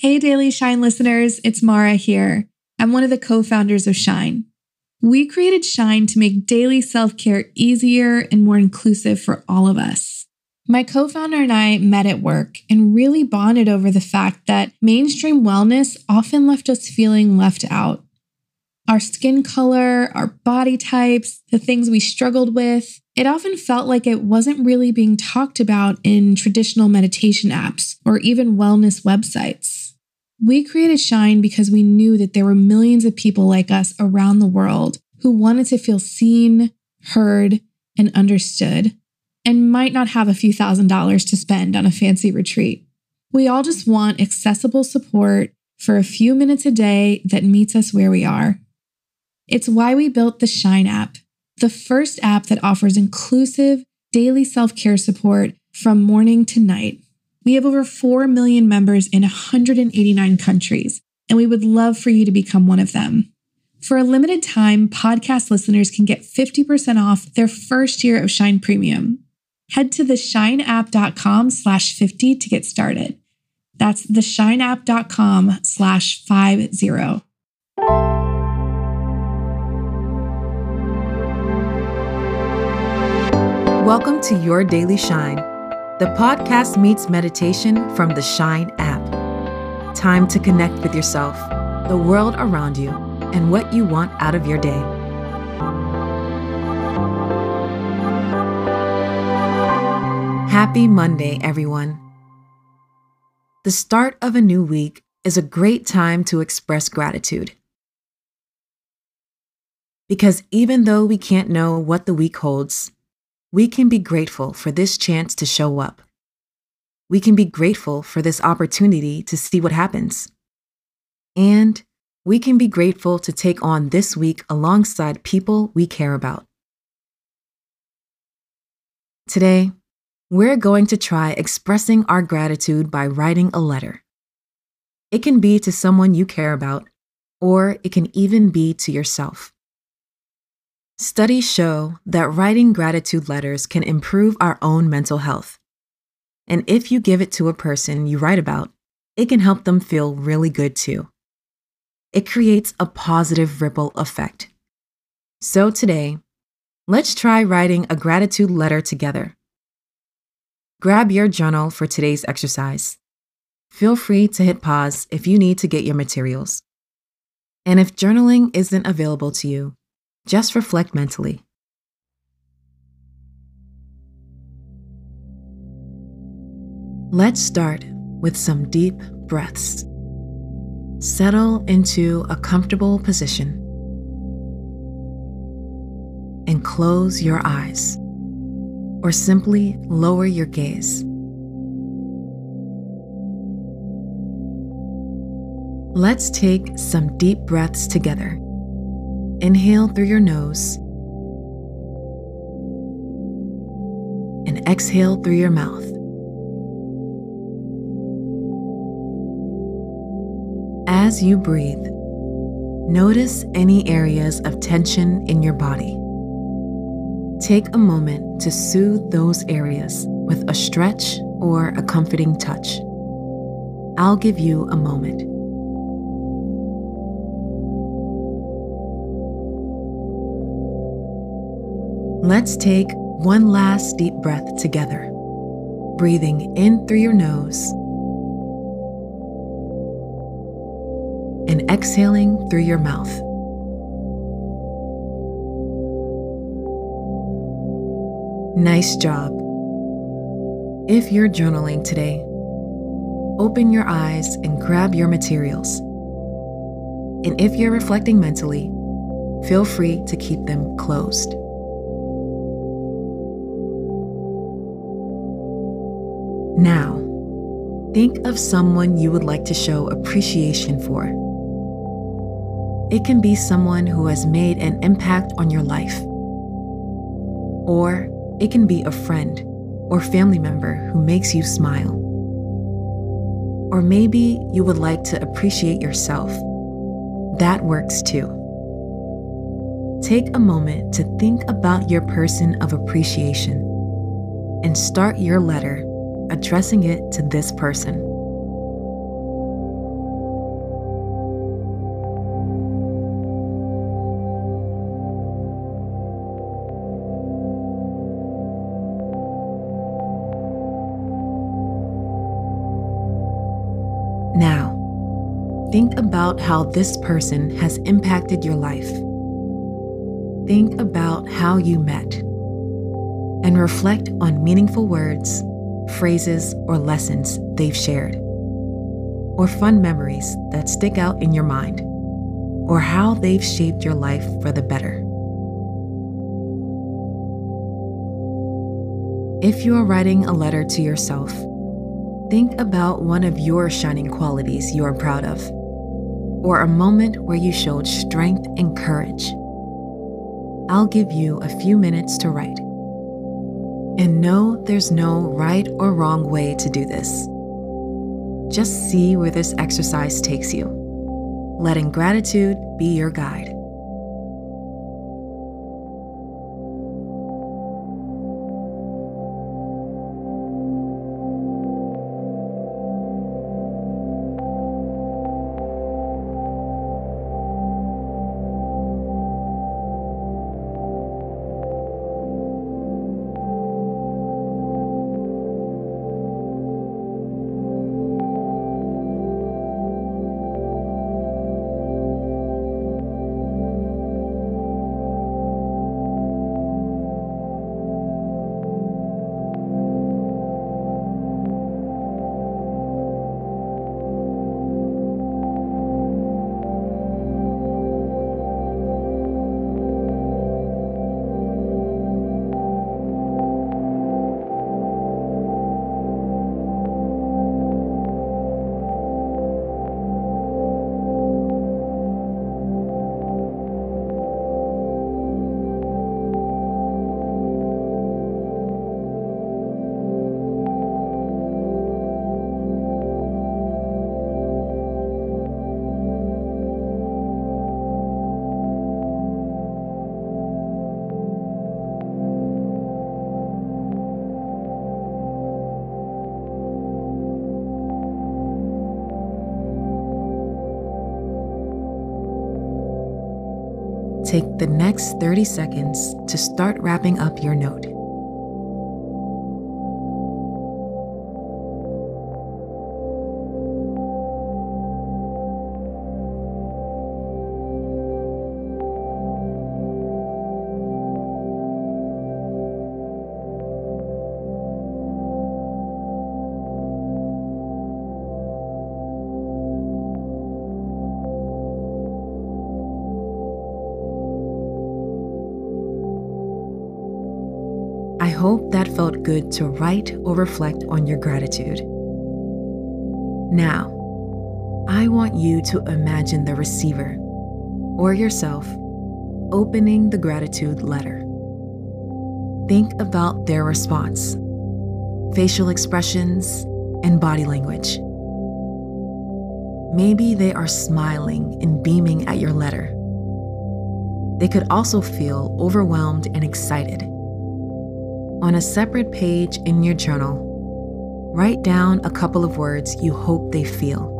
Hey, Daily Shine listeners, it's Mara here. I'm one of the co founders of Shine. We created Shine to make daily self care easier and more inclusive for all of us. My co founder and I met at work and really bonded over the fact that mainstream wellness often left us feeling left out. Our skin color, our body types, the things we struggled with, it often felt like it wasn't really being talked about in traditional meditation apps or even wellness websites. We created Shine because we knew that there were millions of people like us around the world who wanted to feel seen, heard, and understood, and might not have a few thousand dollars to spend on a fancy retreat. We all just want accessible support for a few minutes a day that meets us where we are. It's why we built the Shine app, the first app that offers inclusive daily self care support from morning to night. We have over 4 million members in 189 countries, and we would love for you to become one of them. For a limited time, podcast listeners can get 50% off their first year of Shine Premium. Head to theshineapp.com slash 50 to get started. That's theshineapp.com slash 50. Welcome to Your Daily Shine the podcast meets meditation from the Shine app. Time to connect with yourself, the world around you, and what you want out of your day. Happy Monday, everyone. The start of a new week is a great time to express gratitude. Because even though we can't know what the week holds, we can be grateful for this chance to show up. We can be grateful for this opportunity to see what happens. And we can be grateful to take on this week alongside people we care about. Today, we're going to try expressing our gratitude by writing a letter. It can be to someone you care about, or it can even be to yourself. Studies show that writing gratitude letters can improve our own mental health. And if you give it to a person you write about, it can help them feel really good too. It creates a positive ripple effect. So today, let's try writing a gratitude letter together. Grab your journal for today's exercise. Feel free to hit pause if you need to get your materials. And if journaling isn't available to you, just reflect mentally. Let's start with some deep breaths. Settle into a comfortable position and close your eyes or simply lower your gaze. Let's take some deep breaths together. Inhale through your nose and exhale through your mouth. As you breathe, notice any areas of tension in your body. Take a moment to soothe those areas with a stretch or a comforting touch. I'll give you a moment. Let's take one last deep breath together, breathing in through your nose and exhaling through your mouth. Nice job. If you're journaling today, open your eyes and grab your materials. And if you're reflecting mentally, feel free to keep them closed. Now, think of someone you would like to show appreciation for. It can be someone who has made an impact on your life. Or it can be a friend or family member who makes you smile. Or maybe you would like to appreciate yourself. That works too. Take a moment to think about your person of appreciation and start your letter addressing it to this person. Now, think about how this person has impacted your life. Think about how you met and reflect on meaningful words phrases, or lessons they've shared, or fun memories that stick out in your mind, or how they've shaped your life for the better. If you are writing a letter to yourself, think about one of your shining qualities you are proud of, or a moment where you showed strength and courage. I'll give you a few minutes to write. And know there's no right or wrong way to do this. Just see where this exercise takes you, letting gratitude be your guide. Take the next 30 seconds to start wrapping up your note. Hope that felt good to write or reflect on your gratitude. Now, I want you to imagine the receiver or yourself opening the gratitude letter. Think about their response, facial expressions, and body language. Maybe they are smiling and beaming at your letter. They could also feel overwhelmed and excited on a separate page in your journal, write down a couple of words you hope they feel.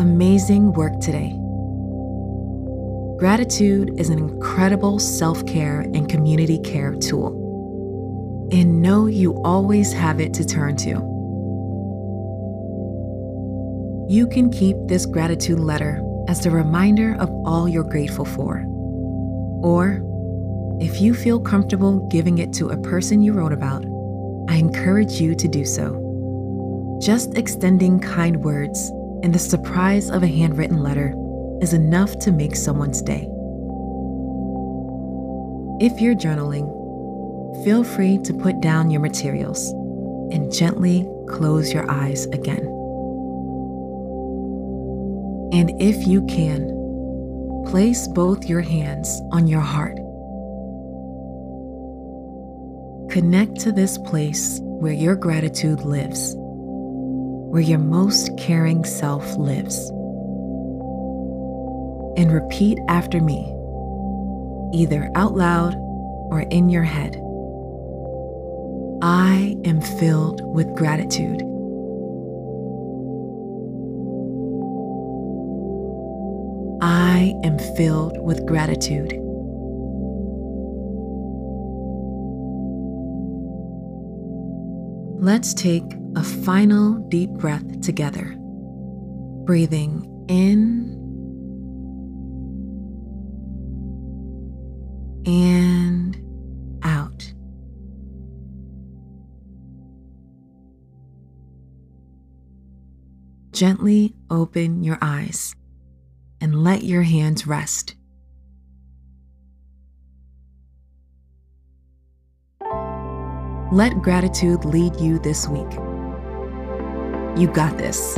Amazing work today. Gratitude is an incredible self care and community care tool. And know you always have it to turn to. You can keep this gratitude letter as a reminder of all you're grateful for. Or, if you feel comfortable giving it to a person you wrote about, I encourage you to do so. Just extending kind words and the surprise of a handwritten letter is enough to make someone's day. If you're journaling, feel free to put down your materials and gently close your eyes again. And if you can, place both your hands on your heart. Connect to this place where your gratitude lives, where your most caring self lives. And repeat after me, either out loud or in your head. I am filled with gratitude. I am filled with gratitude. Let's take a final deep breath together, breathing in and out. Gently open your eyes and let your hands rest. Let gratitude lead you this week. You got this.